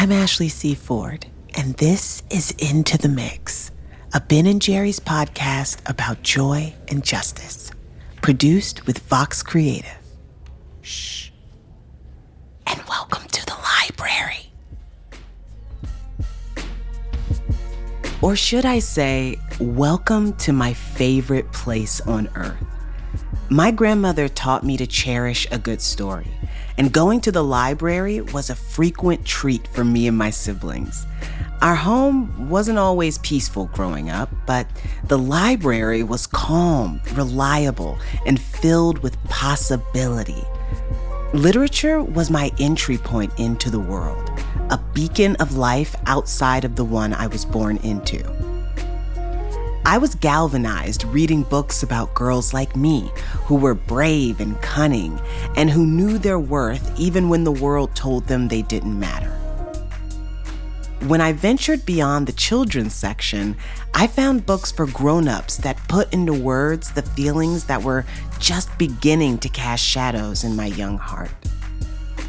I'm Ashley C. Ford, and this is Into the Mix, a Ben and Jerry's podcast about joy and justice, produced with Vox Creative. Shh. And welcome to the library. Or should I say, welcome to my favorite place on earth. My grandmother taught me to cherish a good story and going to the library was a frequent treat for me and my siblings. Our home wasn't always peaceful growing up, but the library was calm, reliable, and filled with possibility. Literature was my entry point into the world, a beacon of life outside of the one I was born into. I was galvanized reading books about girls like me who were brave and cunning and who knew their worth even when the world told them they didn't matter. When I ventured beyond the children's section, I found books for grown-ups that put into words the feelings that were just beginning to cast shadows in my young heart.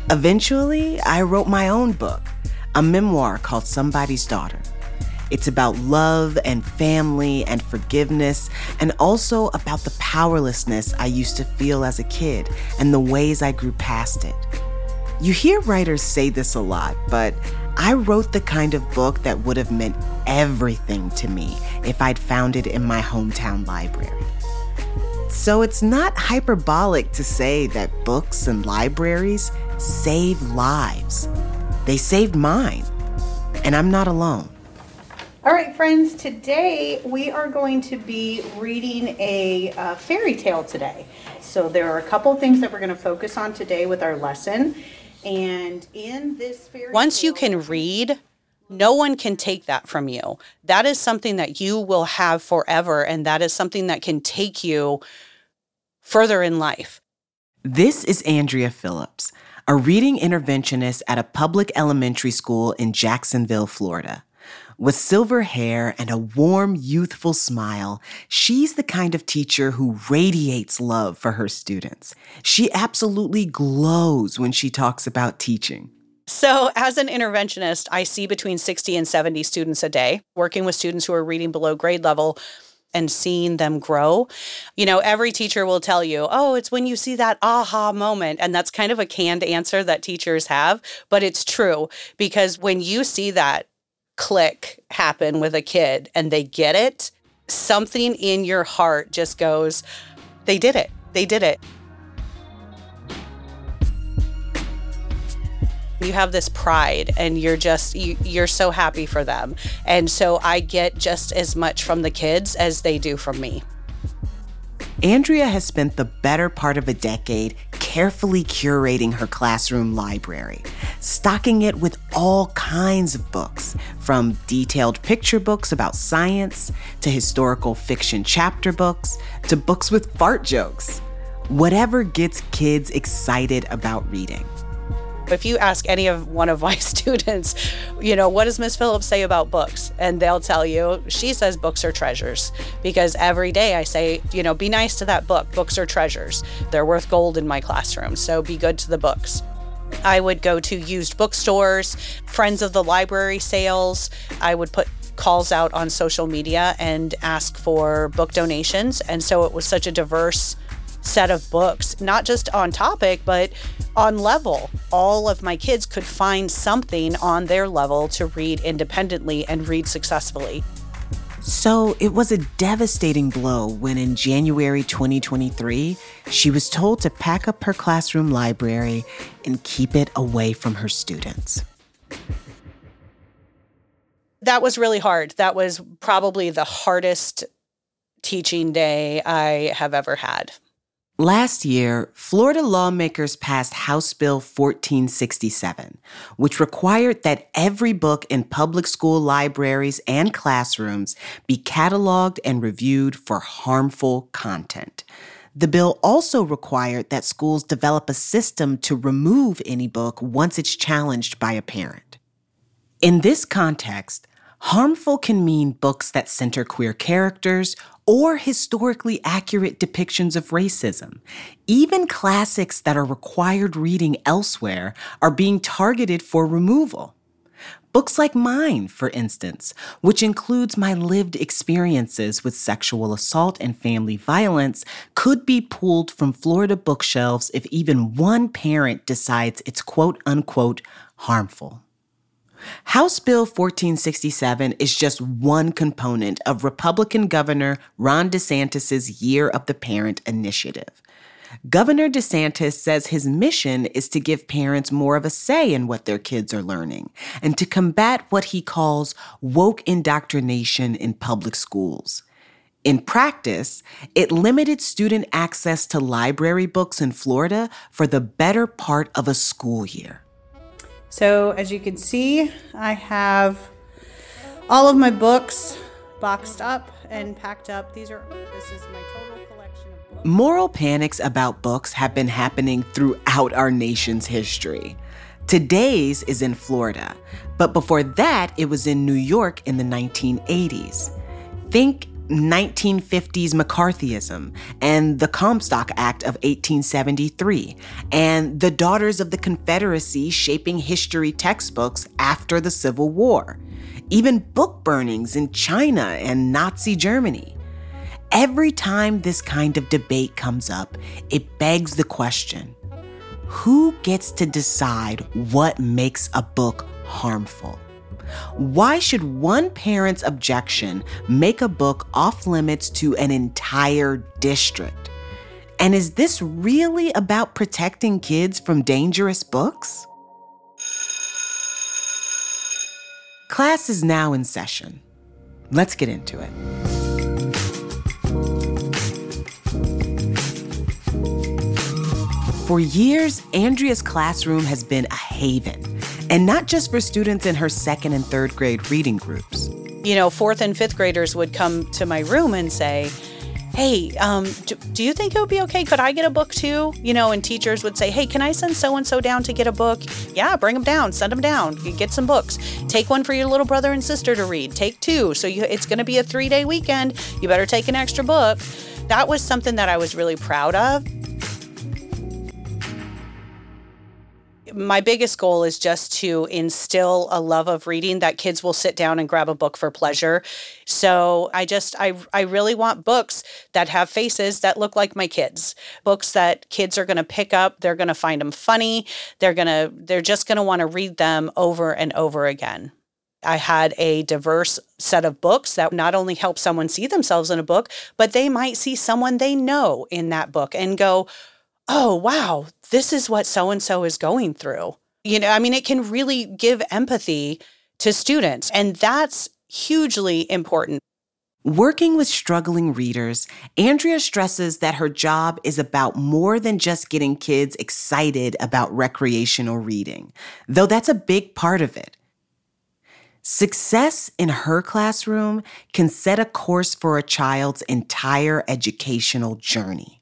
Eventually, I wrote my own book, a memoir called Somebody's Daughter. It's about love and family and forgiveness, and also about the powerlessness I used to feel as a kid and the ways I grew past it. You hear writers say this a lot, but I wrote the kind of book that would have meant everything to me if I'd found it in my hometown library. So it's not hyperbolic to say that books and libraries save lives. They saved mine, and I'm not alone. All right, friends, today we are going to be reading a uh, fairy tale today. So, there are a couple things that we're going to focus on today with our lesson. And in this fairy Once you can read, no one can take that from you. That is something that you will have forever, and that is something that can take you further in life. This is Andrea Phillips, a reading interventionist at a public elementary school in Jacksonville, Florida. With silver hair and a warm, youthful smile, she's the kind of teacher who radiates love for her students. She absolutely glows when she talks about teaching. So, as an interventionist, I see between 60 and 70 students a day, working with students who are reading below grade level and seeing them grow. You know, every teacher will tell you, oh, it's when you see that aha moment. And that's kind of a canned answer that teachers have, but it's true because when you see that click happen with a kid and they get it, something in your heart just goes, they did it. They did it. you have this pride and you're just you, you're so happy for them and so i get just as much from the kids as they do from me Andrea has spent the better part of a decade carefully curating her classroom library, stocking it with all kinds of books, from detailed picture books about science to historical fiction chapter books to books with fart jokes. Whatever gets kids excited about reading. If you ask any of one of my students you know what does miss phillips say about books? And they'll tell you she says books are treasures. Because every day i say you know be nice to that book. Books are treasures. They're worth gold in my classroom. So be good to the books. I would go to used bookstores, friends of the library sales. I would put calls out on social media and ask for book donations. And so it was such a diverse set of books, not just on topic, but on level. All of my kids could find something on their level to read independently and read successfully. So it was a devastating blow when in January 2023, she was told to pack up her classroom library and keep it away from her students. That was really hard. That was probably the hardest teaching day I have ever had. Last year, Florida lawmakers passed House Bill 1467, which required that every book in public school libraries and classrooms be cataloged and reviewed for harmful content. The bill also required that schools develop a system to remove any book once it's challenged by a parent. In this context, harmful can mean books that center queer characters or historically accurate depictions of racism. Even classics that are required reading elsewhere are being targeted for removal. Books like mine, for instance, which includes my lived experiences with sexual assault and family violence, could be pulled from Florida bookshelves if even one parent decides it's quote unquote harmful. House Bill 1467 is just one component of Republican Governor Ron DeSantis' Year of the Parent initiative. Governor DeSantis says his mission is to give parents more of a say in what their kids are learning and to combat what he calls woke indoctrination in public schools. In practice, it limited student access to library books in Florida for the better part of a school year. So, as you can see, I have all of my books boxed up and packed up. These are, this is my total collection of books. Moral panics about books have been happening throughout our nation's history. Today's is in Florida, but before that, it was in New York in the 1980s. Think 1950s McCarthyism and the Comstock Act of 1873 and the Daughters of the Confederacy shaping history textbooks after the Civil War, even book burnings in China and Nazi Germany. Every time this kind of debate comes up, it begs the question who gets to decide what makes a book harmful? Why should one parent's objection make a book off limits to an entire district? And is this really about protecting kids from dangerous books? Class is now in session. Let's get into it. For years, Andrea's classroom has been a haven and not just for students in her second and third grade reading groups. You know, fourth and fifth graders would come to my room and say, Hey, um, do, do, you think it would be okay? Could I get a book too? You know, and teachers would say, Hey, can I send so and so down to get a book? Yeah, bring them down, send them down, you get some books. Take one for your little brother and sister to read. Take two. So you, it's going to be a three day weekend. You better take an extra book. That was something that I was really proud of. My biggest goal is just to instill a love of reading that kids will sit down and grab a book for pleasure. So I just I I really want books that have faces that look like my kids. Books that kids are going to pick up, they're going to find them funny, they're going to they're just going to want to read them over and over again. I had a diverse set of books that not only help someone see themselves in a book, but they might see someone they know in that book and go, oh, wow, this is what so and so is going through. You know, I mean, it can really give empathy to students, and that's hugely important. Working with struggling readers, Andrea stresses that her job is about more than just getting kids excited about recreational reading, though that's a big part of it. Success in her classroom can set a course for a child's entire educational journey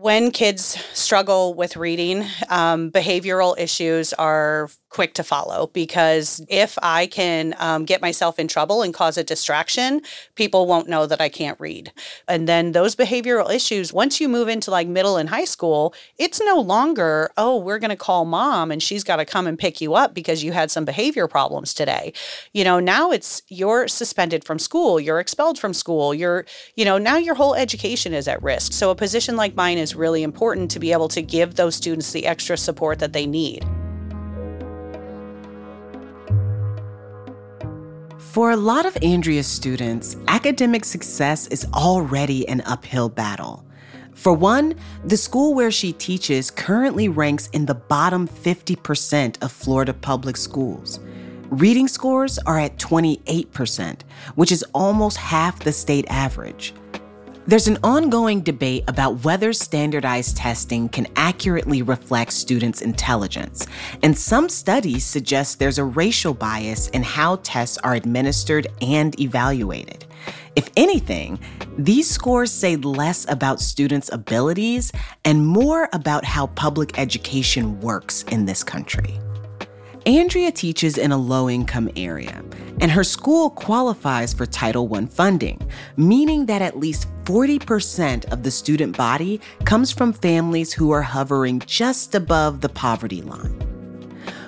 when kids struggle with reading, um, behavioral issues are quick to follow because if I can um, get myself in trouble and cause a distraction, people won't know that I can't read. And then those behavioral issues, once you move into like middle and high school, it's no longer, oh, we're going to call mom and she's got to come and pick you up because you had some behavior problems today. You know, now it's you're suspended from school, you're expelled from school, you're, you know, now your whole education is at risk. So a position like mine is really important to be able to give those students the extra support that they need. For a lot of Andrea's students, academic success is already an uphill battle. For one, the school where she teaches currently ranks in the bottom 50% of Florida public schools. Reading scores are at 28%, which is almost half the state average. There's an ongoing debate about whether standardized testing can accurately reflect students' intelligence, and some studies suggest there's a racial bias in how tests are administered and evaluated. If anything, these scores say less about students' abilities and more about how public education works in this country. Andrea teaches in a low income area, and her school qualifies for Title I funding, meaning that at least 40% of the student body comes from families who are hovering just above the poverty line.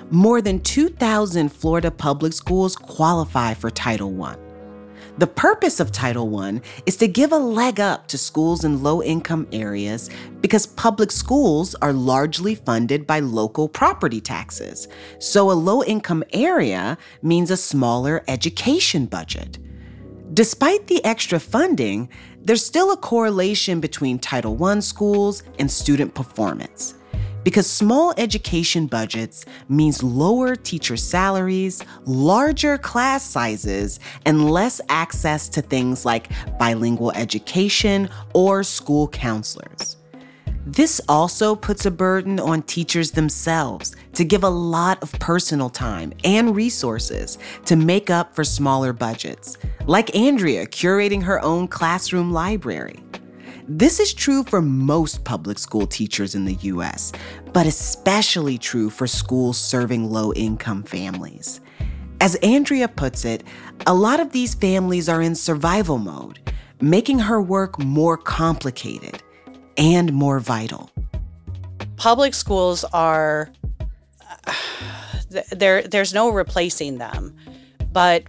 more than 2,000 Florida public schools qualify for Title I. The purpose of Title I is to give a leg up to schools in low income areas because public schools are largely funded by local property taxes. So a low income area means a smaller education budget. Despite the extra funding, there's still a correlation between Title I schools and student performance because small education budgets means lower teacher salaries, larger class sizes, and less access to things like bilingual education or school counselors. This also puts a burden on teachers themselves to give a lot of personal time and resources to make up for smaller budgets, like Andrea curating her own classroom library. This is true for most public school teachers in the US, but especially true for schools serving low income families. As Andrea puts it, a lot of these families are in survival mode, making her work more complicated and more vital. Public schools are there there's no replacing them. But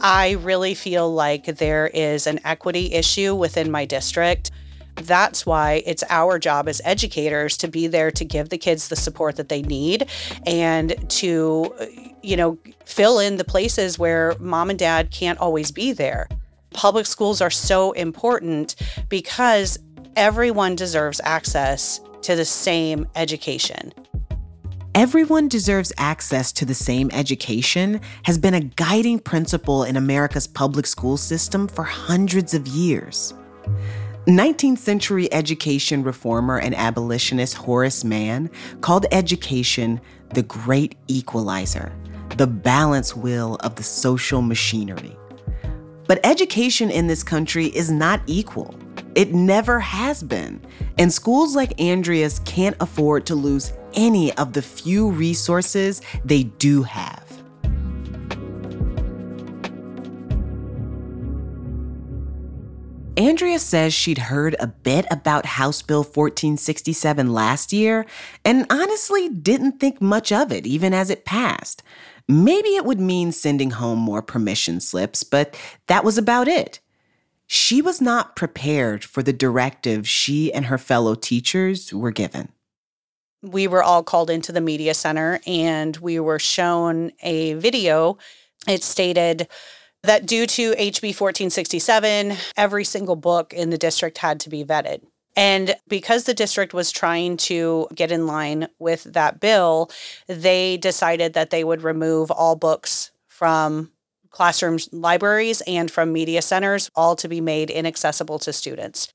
I really feel like there is an equity issue within my district that's why it's our job as educators to be there to give the kids the support that they need and to, you know, fill in the places where mom and dad can't always be there. Public schools are so important because everyone deserves access to the same education. Everyone deserves access to the same education has been a guiding principle in America's public school system for hundreds of years. 19th century education reformer and abolitionist Horace Mann called education the great equalizer, the balance wheel of the social machinery. But education in this country is not equal. It never has been. And schools like Andrea's can't afford to lose any of the few resources they do have. Andrea says she'd heard a bit about House Bill 1467 last year and honestly didn't think much of it even as it passed. Maybe it would mean sending home more permission slips, but that was about it. She was not prepared for the directive she and her fellow teachers were given. We were all called into the media center and we were shown a video. It stated, that due to HB 1467, every single book in the district had to be vetted. And because the district was trying to get in line with that bill, they decided that they would remove all books from classrooms, libraries, and from media centers, all to be made inaccessible to students.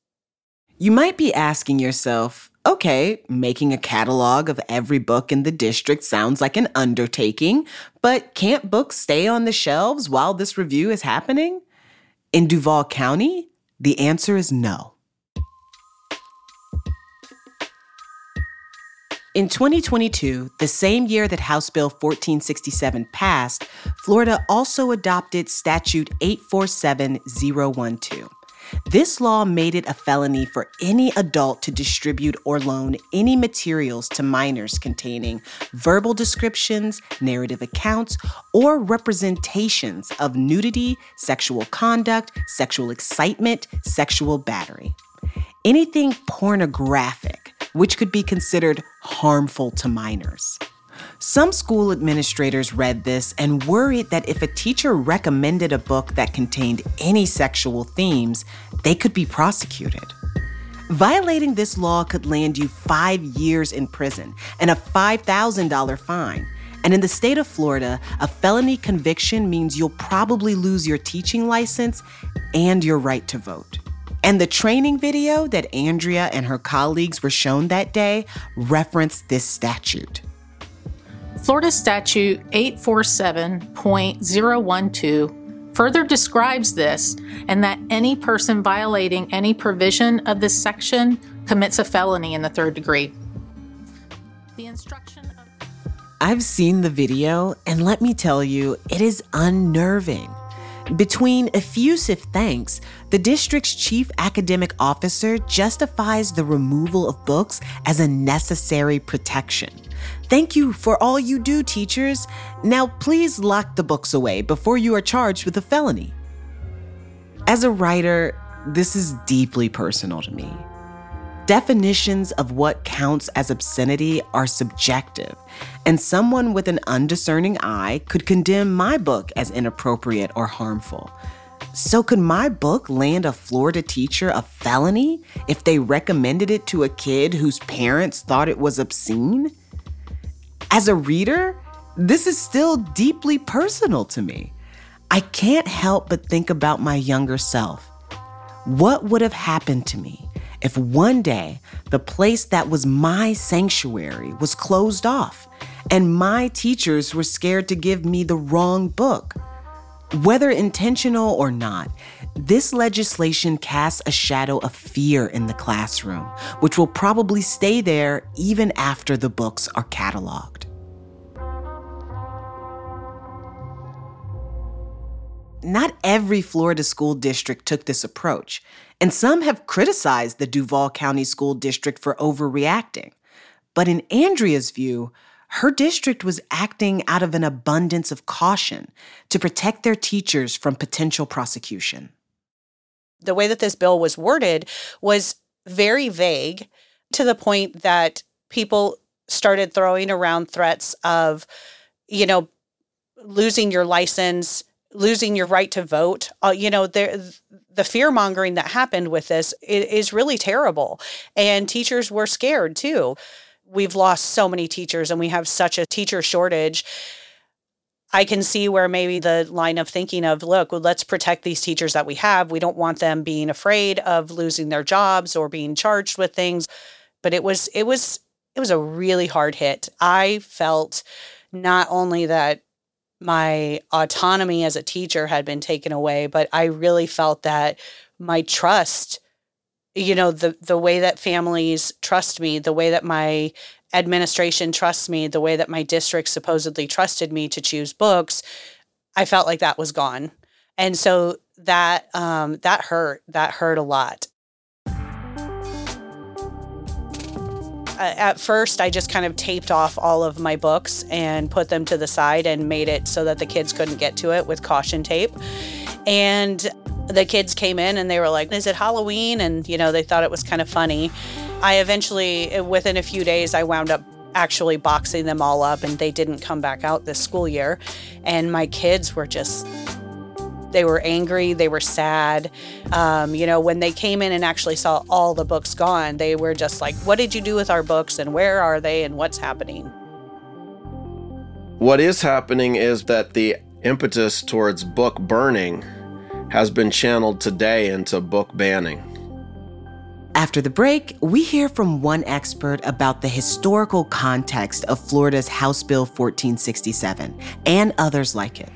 You might be asking yourself, Okay, making a catalog of every book in the district sounds like an undertaking, but can't books stay on the shelves while this review is happening? In Duval County, the answer is no. In 2022, the same year that House Bill 1467 passed, Florida also adopted Statute 847012. This law made it a felony for any adult to distribute or loan any materials to minors containing verbal descriptions, narrative accounts, or representations of nudity, sexual conduct, sexual excitement, sexual battery. Anything pornographic, which could be considered harmful to minors. Some school administrators read this and worried that if a teacher recommended a book that contained any sexual themes, they could be prosecuted. Violating this law could land you five years in prison and a $5,000 fine. And in the state of Florida, a felony conviction means you'll probably lose your teaching license and your right to vote. And the training video that Andrea and her colleagues were shown that day referenced this statute. Florida Statute 847.012 further describes this and that any person violating any provision of this section commits a felony in the third degree. The instruction of I've seen the video, and let me tell you, it is unnerving. Between effusive thanks, the district's chief academic officer justifies the removal of books as a necessary protection. Thank you for all you do, teachers. Now please lock the books away before you are charged with a felony. As a writer, this is deeply personal to me. Definitions of what counts as obscenity are subjective, and someone with an undiscerning eye could condemn my book as inappropriate or harmful. So, could my book land a Florida teacher a felony if they recommended it to a kid whose parents thought it was obscene? As a reader, this is still deeply personal to me. I can't help but think about my younger self. What would have happened to me if one day the place that was my sanctuary was closed off and my teachers were scared to give me the wrong book? Whether intentional or not, this legislation casts a shadow of fear in the classroom, which will probably stay there even after the books are cataloged. Not every Florida school district took this approach, and some have criticized the Duval County School District for overreacting. But in Andrea's view, her district was acting out of an abundance of caution to protect their teachers from potential prosecution. The way that this bill was worded was very vague to the point that people started throwing around threats of, you know, losing your license losing your right to vote. Uh, you know, there, the fear mongering that happened with this is, really terrible. And teachers were scared too. We've lost so many teachers and we have such a teacher shortage. I can see where maybe the line of thinking of, look, well, let's protect these teachers that we have. We don't want them being afraid of losing their jobs or being charged with things. But it was, it was, it was a really hard hit. I felt not only that my autonomy as a teacher had been taken away, but I really felt that my trust, you know, the the way that families trust me, the way that my administration trusts me, the way that my district supposedly trusted me to choose books, I felt like that was gone. And so that um, that hurt. That hurt a lot. Uh, at first, I just kind of taped off all of my books and put them to the side and made it so that the kids couldn't get to it with caution tape. And the kids came in and they were like, Is it Halloween? And, you know, they thought it was kind of funny. I eventually, within a few days, I wound up actually boxing them all up and they didn't come back out this school year. And my kids were just they were angry, they were sad. Um, you know, when they came in and actually saw all the books gone, they were just like, What did you do with our books and where are they and what's happening? What is happening is that the impetus towards book burning has been channeled today into book banning. After the break, we hear from one expert about the historical context of Florida's House Bill 1467 and others like it.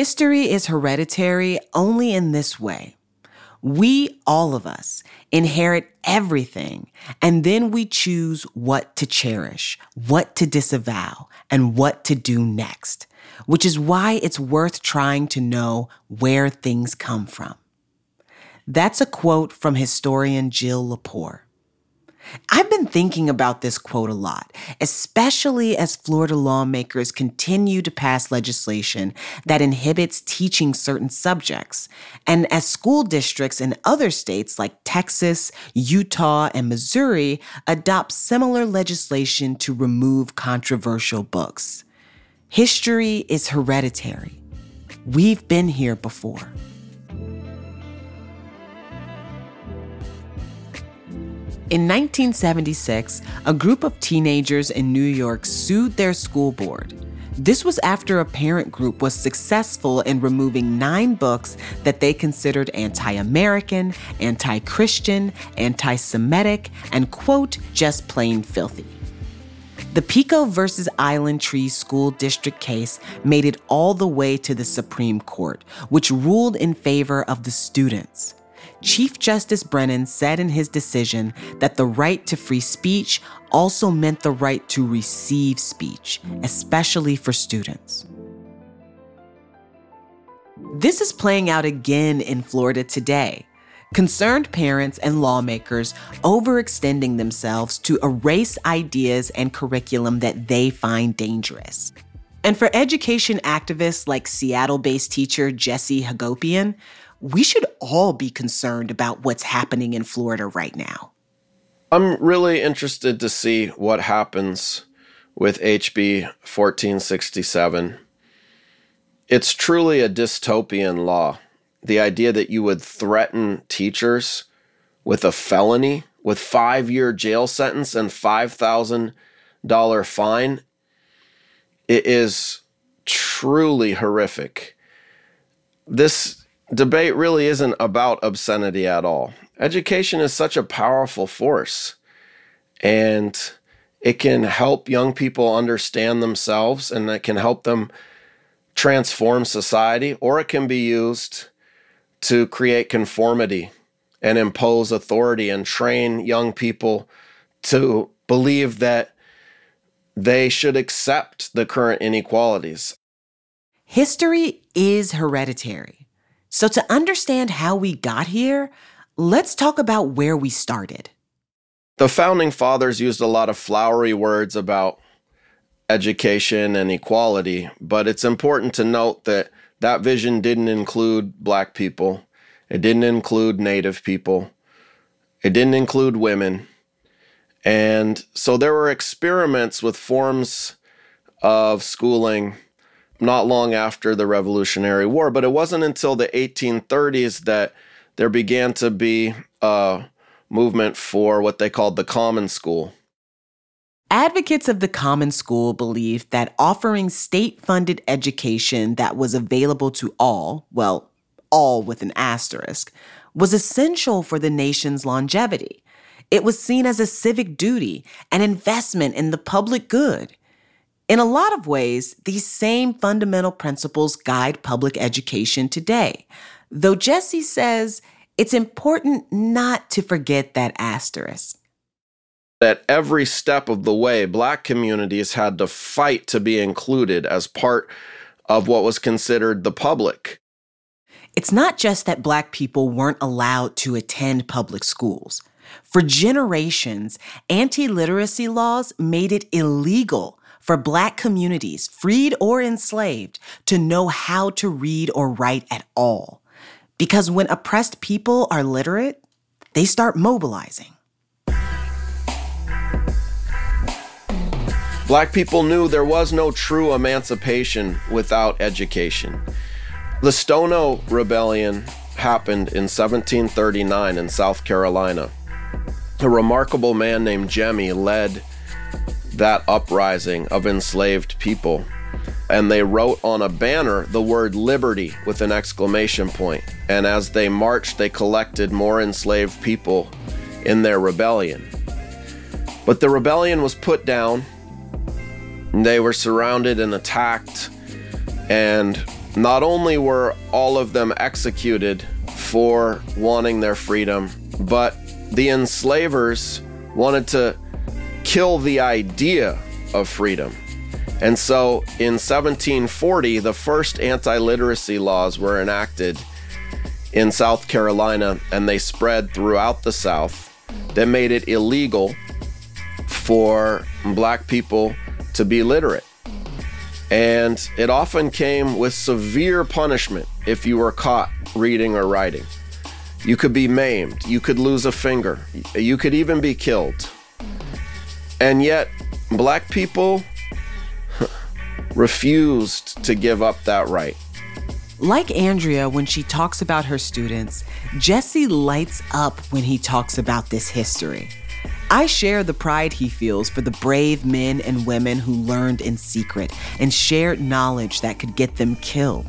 History is hereditary only in this way. We, all of us, inherit everything, and then we choose what to cherish, what to disavow, and what to do next, which is why it's worth trying to know where things come from. That's a quote from historian Jill Lepore. I've been thinking about this quote a lot, especially as Florida lawmakers continue to pass legislation that inhibits teaching certain subjects, and as school districts in other states like Texas, Utah, and Missouri adopt similar legislation to remove controversial books. History is hereditary. We've been here before. In 1976, a group of teenagers in New York sued their school board. This was after a parent group was successful in removing nine books that they considered anti American, anti Christian, anti Semitic, and, quote, just plain filthy. The Pico versus Island Tree School District case made it all the way to the Supreme Court, which ruled in favor of the students. Chief Justice Brennan said in his decision that the right to free speech also meant the right to receive speech, especially for students. This is playing out again in Florida today. Concerned parents and lawmakers overextending themselves to erase ideas and curriculum that they find dangerous. And for education activists like Seattle based teacher Jesse Hagopian, we should all be concerned about what's happening in Florida right now. I'm really interested to see what happens with HB 1467. It's truly a dystopian law. The idea that you would threaten teachers with a felony, with five year jail sentence and $5,000 fine, it is truly horrific. This debate really isn't about obscenity at all. Education is such a powerful force, and it can help young people understand themselves and it can help them transform society, or it can be used to create conformity and impose authority and train young people to believe that they should accept the current inequalities. History is hereditary. So, to understand how we got here, let's talk about where we started. The founding fathers used a lot of flowery words about education and equality, but it's important to note that that vision didn't include black people, it didn't include native people, it didn't include women. And so there were experiments with forms of schooling not long after the Revolutionary War, but it wasn't until the 1830s that there began to be a movement for what they called the common school. Advocates of the Common School believed that offering state funded education that was available to all, well, all with an asterisk, was essential for the nation's longevity. It was seen as a civic duty, an investment in the public good. In a lot of ways, these same fundamental principles guide public education today, though Jesse says it's important not to forget that asterisk that every step of the way, black communities had to fight to be included as part of what was considered the public. It's not just that black people weren't allowed to attend public schools. For generations, anti literacy laws made it illegal for black communities, freed or enslaved, to know how to read or write at all. Because when oppressed people are literate, they start mobilizing. Black people knew there was no true emancipation without education. The Stono Rebellion happened in 1739 in South Carolina. A remarkable man named Jemmy led that uprising of enslaved people. And they wrote on a banner the word liberty with an exclamation point. And as they marched, they collected more enslaved people in their rebellion. But the rebellion was put down they were surrounded and attacked, and not only were all of them executed for wanting their freedom, but the enslavers wanted to kill the idea of freedom. And so in 1740, the first anti literacy laws were enacted in South Carolina and they spread throughout the South that made it illegal for black people to be literate. And it often came with severe punishment if you were caught reading or writing. You could be maimed, you could lose a finger, you could even be killed. And yet, black people refused to give up that right. Like Andrea, when she talks about her students, Jesse lights up when he talks about this history. I share the pride he feels for the brave men and women who learned in secret and shared knowledge that could get them killed.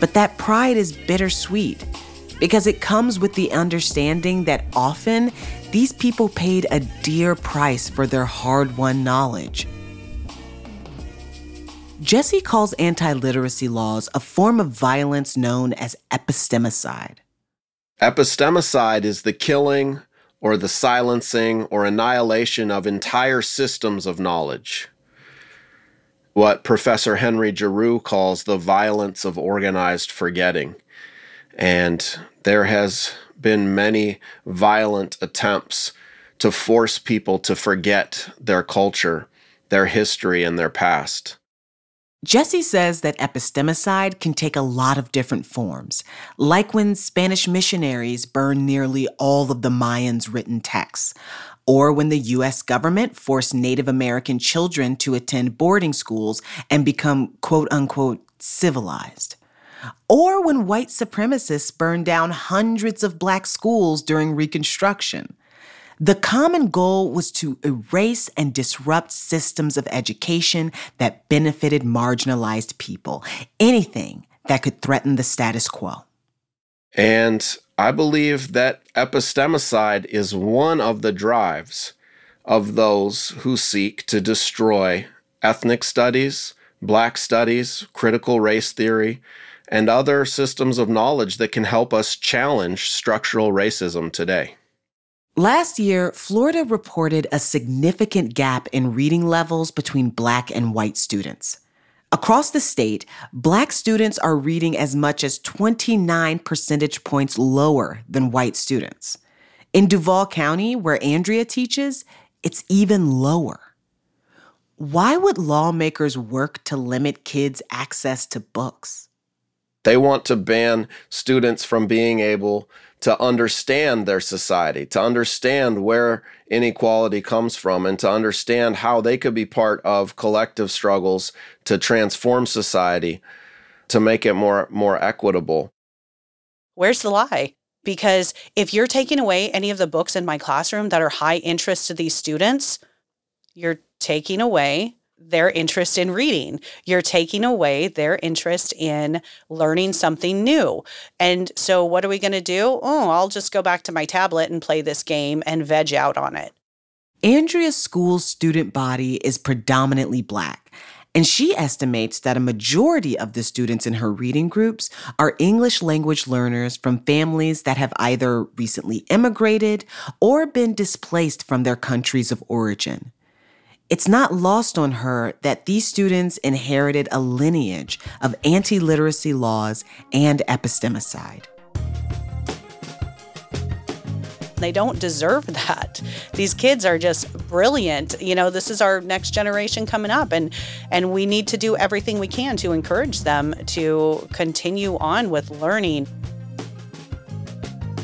But that pride is bittersweet because it comes with the understanding that often these people paid a dear price for their hard won knowledge. Jesse calls anti literacy laws a form of violence known as epistemicide. Epistemicide is the killing or the silencing or annihilation of entire systems of knowledge. What Professor Henry Giroux calls the violence of organized forgetting. And there has been many violent attempts to force people to forget their culture, their history, and their past. Jesse says that epistemicide can take a lot of different forms, like when Spanish missionaries burned nearly all of the Mayans' written texts, or when the US government forced Native American children to attend boarding schools and become quote unquote civilized. Or when white supremacists burned down hundreds of black schools during Reconstruction. The common goal was to erase and disrupt systems of education that benefited marginalized people, anything that could threaten the status quo. And I believe that epistemicide is one of the drives of those who seek to destroy ethnic studies, black studies, critical race theory, and other systems of knowledge that can help us challenge structural racism today. Last year, Florida reported a significant gap in reading levels between black and white students. Across the state, black students are reading as much as 29 percentage points lower than white students. In Duval County, where Andrea teaches, it's even lower. Why would lawmakers work to limit kids' access to books? They want to ban students from being able to understand their society, to understand where inequality comes from, and to understand how they could be part of collective struggles to transform society, to make it more, more equitable. Where's the lie? Because if you're taking away any of the books in my classroom that are high interest to these students, you're taking away their interest in reading. You're taking away their interest in learning something new. And so, what are we going to do? Oh, I'll just go back to my tablet and play this game and veg out on it. Andrea's school's student body is predominantly black, and she estimates that a majority of the students in her reading groups are English language learners from families that have either recently immigrated or been displaced from their countries of origin. It's not lost on her that these students inherited a lineage of anti literacy laws and epistemicide. They don't deserve that. These kids are just brilliant. You know, this is our next generation coming up and and we need to do everything we can to encourage them to continue on with learning.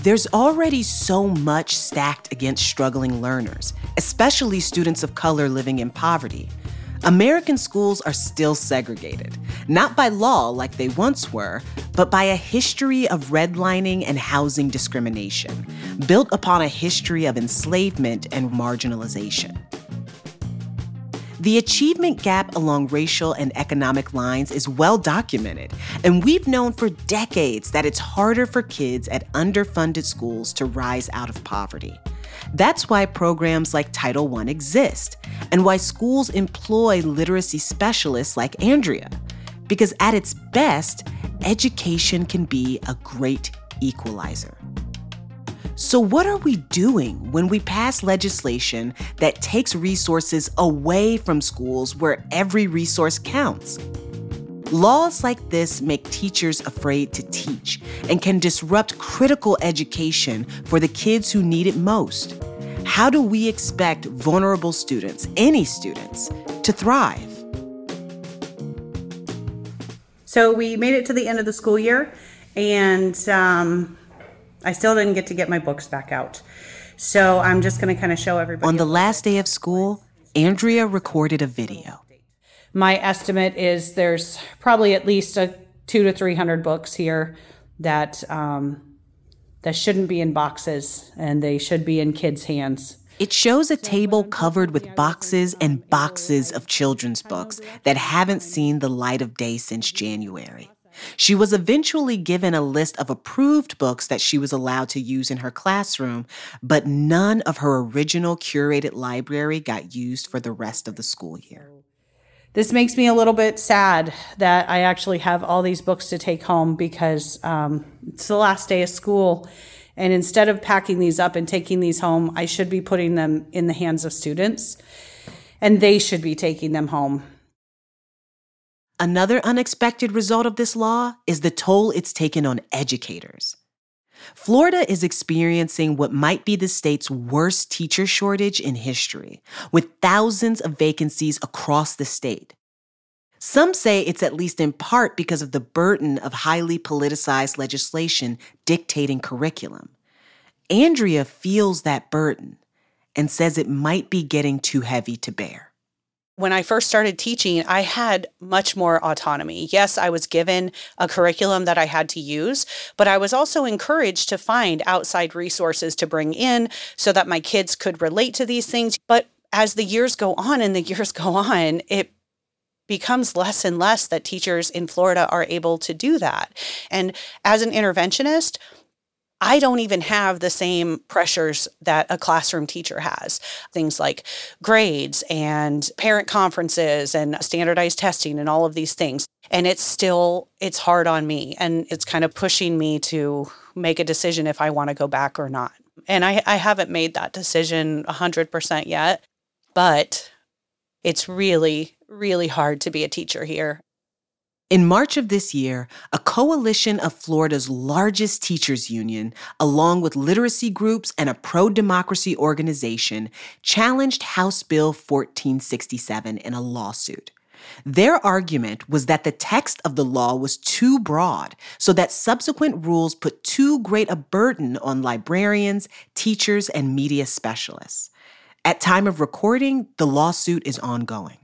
There's already so much stacked against struggling learners, especially students of color living in poverty. American schools are still segregated, not by law like they once were, but by a history of redlining and housing discrimination, built upon a history of enslavement and marginalization. The achievement gap along racial and economic lines is well documented, and we've known for decades that it's harder for kids at underfunded schools to rise out of poverty. That's why programs like Title I exist, and why schools employ literacy specialists like Andrea. Because at its best, education can be a great equalizer. So, what are we doing when we pass legislation that takes resources away from schools where every resource counts? Laws like this make teachers afraid to teach and can disrupt critical education for the kids who need it most. How do we expect vulnerable students, any students, to thrive? So we made it to the end of the school year, and um, I still didn't get to get my books back out. So I'm just going to kind of show everybody. On the last day of school, Andrea recorded a video. My estimate is there's probably at least a two to three hundred books here that um, that shouldn't be in boxes and they should be in kids' hands. It shows a table covered with boxes and boxes of children's books that haven't seen the light of day since January. She was eventually given a list of approved books that she was allowed to use in her classroom, but none of her original curated library got used for the rest of the school year. This makes me a little bit sad that I actually have all these books to take home because um, it's the last day of school And instead of packing these up and taking these home, I should be putting them in the hands of students and they should be taking them home. Another unexpected result of this law is the toll it's taken on educators. Florida is experiencing what might be the state's worst teacher shortage in history, with thousands of vacancies across the state. Some say it's at least in part because of the burden of highly politicized legislation dictating curriculum. Andrea feels that burden and says it might be getting too heavy to bear when I first started teaching, I had much more autonomy. Yes, I was given a curriculum that I had to use, but I was also encouraged to find outside resources to bring in so that my kids could relate to these things. But as the years go on and the years go on, it becomes less and less that teachers in Florida are able to do that. And as an interventionist, I don't even have the same pressures that a classroom teacher has. Things like grades and parent conferences and standardized testing and all of these things. And it's still it's hard on me and it's kind of pushing me to make a decision if I want to go back or not. And I, I haven't made that decision 100% yet, but it's really, really hard to be a teacher here. In March of this year, a coalition of Florida's largest teachers union, along with literacy groups and a pro democracy organization, challenged House Bill 1467 in a lawsuit. Their argument was that the text of the law was too broad, so that subsequent rules put too great a burden on librarians, teachers, and media specialists. At time of recording, the lawsuit is ongoing.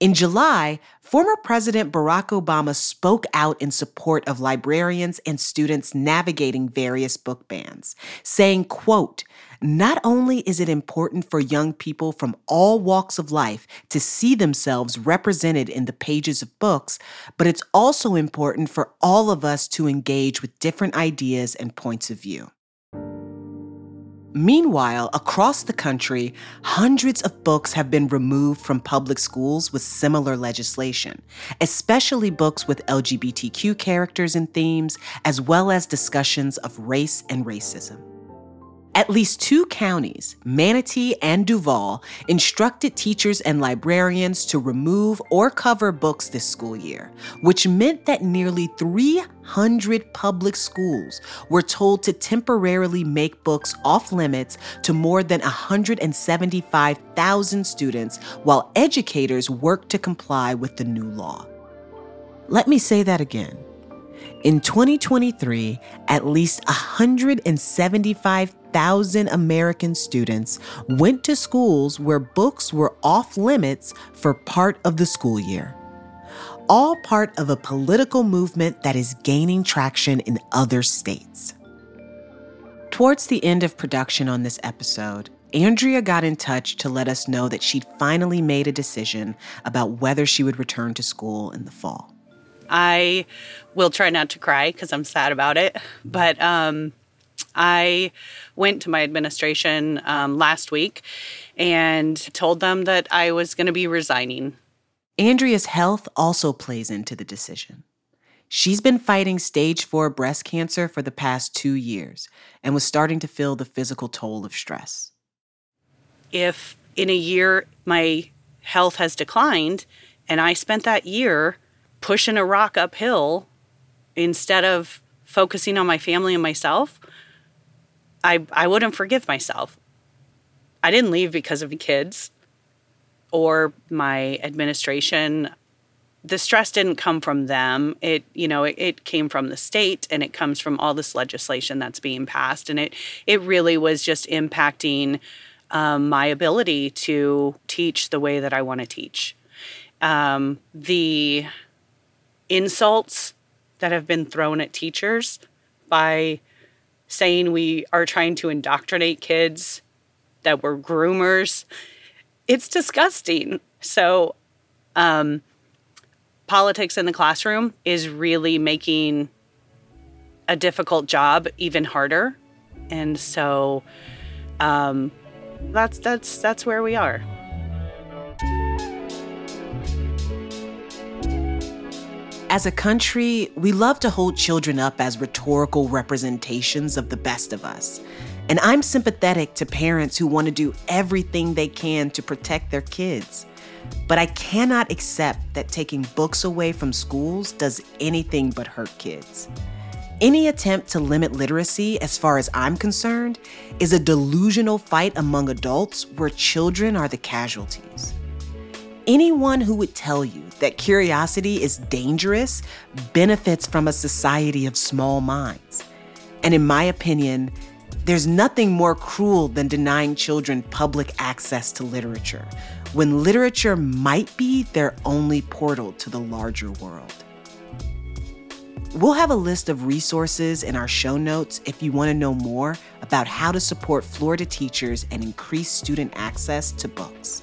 In July, former President Barack Obama spoke out in support of librarians and students navigating various book bans, saying, quote, not only is it important for young people from all walks of life to see themselves represented in the pages of books, but it's also important for all of us to engage with different ideas and points of view. Meanwhile, across the country, hundreds of books have been removed from public schools with similar legislation, especially books with LGBTQ characters and themes, as well as discussions of race and racism. At least two counties, Manatee and Duval, instructed teachers and librarians to remove or cover books this school year, which meant that nearly 300 public schools were told to temporarily make books off limits to more than 175,000 students while educators worked to comply with the new law. Let me say that again. In 2023, at least 175,000 American students went to schools where books were off limits for part of the school year. All part of a political movement that is gaining traction in other states. Towards the end of production on this episode, Andrea got in touch to let us know that she'd finally made a decision about whether she would return to school in the fall. I will try not to cry because I'm sad about it. But um, I went to my administration um, last week and told them that I was going to be resigning. Andrea's health also plays into the decision. She's been fighting stage four breast cancer for the past two years and was starting to feel the physical toll of stress. If in a year my health has declined and I spent that year pushing a rock uphill instead of focusing on my family and myself, I I wouldn't forgive myself. I didn't leave because of the kids or my administration. The stress didn't come from them. It, you know, it, it came from the state and it comes from all this legislation that's being passed. And it it really was just impacting um, my ability to teach the way that I want to teach. Um, the insults that have been thrown at teachers by saying we are trying to indoctrinate kids, that we're groomers. It's disgusting. So, um, politics in the classroom is really making a difficult job even harder. And so, um, that's that's that's where we are. As a country, we love to hold children up as rhetorical representations of the best of us. And I'm sympathetic to parents who want to do everything they can to protect their kids. But I cannot accept that taking books away from schools does anything but hurt kids. Any attempt to limit literacy, as far as I'm concerned, is a delusional fight among adults where children are the casualties. Anyone who would tell you that curiosity is dangerous benefits from a society of small minds. And in my opinion, there's nothing more cruel than denying children public access to literature, when literature might be their only portal to the larger world. We'll have a list of resources in our show notes if you want to know more about how to support Florida teachers and increase student access to books.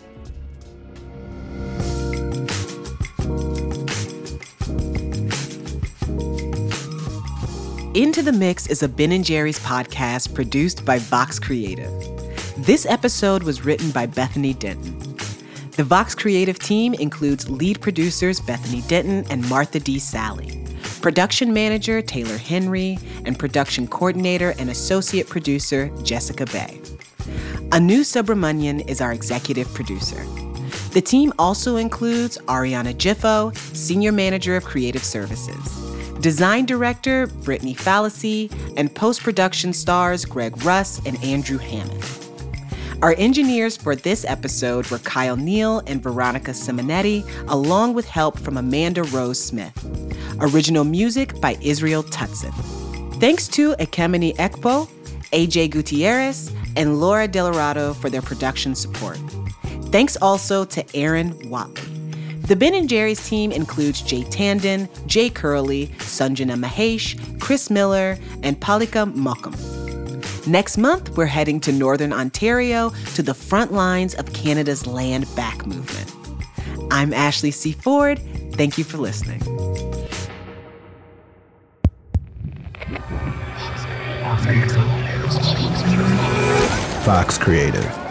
Into the Mix is a Ben & Jerry's podcast produced by Vox Creative. This episode was written by Bethany Denton. The Vox Creative team includes lead producers Bethany Denton and Martha D. Sally, production manager Taylor Henry, and production coordinator and associate producer Jessica Bay. Anu Subramanian is our executive producer. The team also includes Ariana Jiffo, Senior Manager of Creative Services. Design director Brittany Fallacy, and post production stars Greg Russ and Andrew Hammond. Our engineers for this episode were Kyle Neal and Veronica Simonetti, along with help from Amanda Rose Smith. Original music by Israel Tutson. Thanks to Ekemini Ekpo, AJ Gutierrez, and Laura Delarado for their production support. Thanks also to Aaron Watley. The Ben & Jerry's team includes Jay Tandon, Jay Curley, Sanjana Mahesh, Chris Miller, and Palika Mokum. Next month, we're heading to Northern Ontario to the front lines of Canada's Land Back movement. I'm Ashley C. Ford. Thank you for listening. Vox Creative.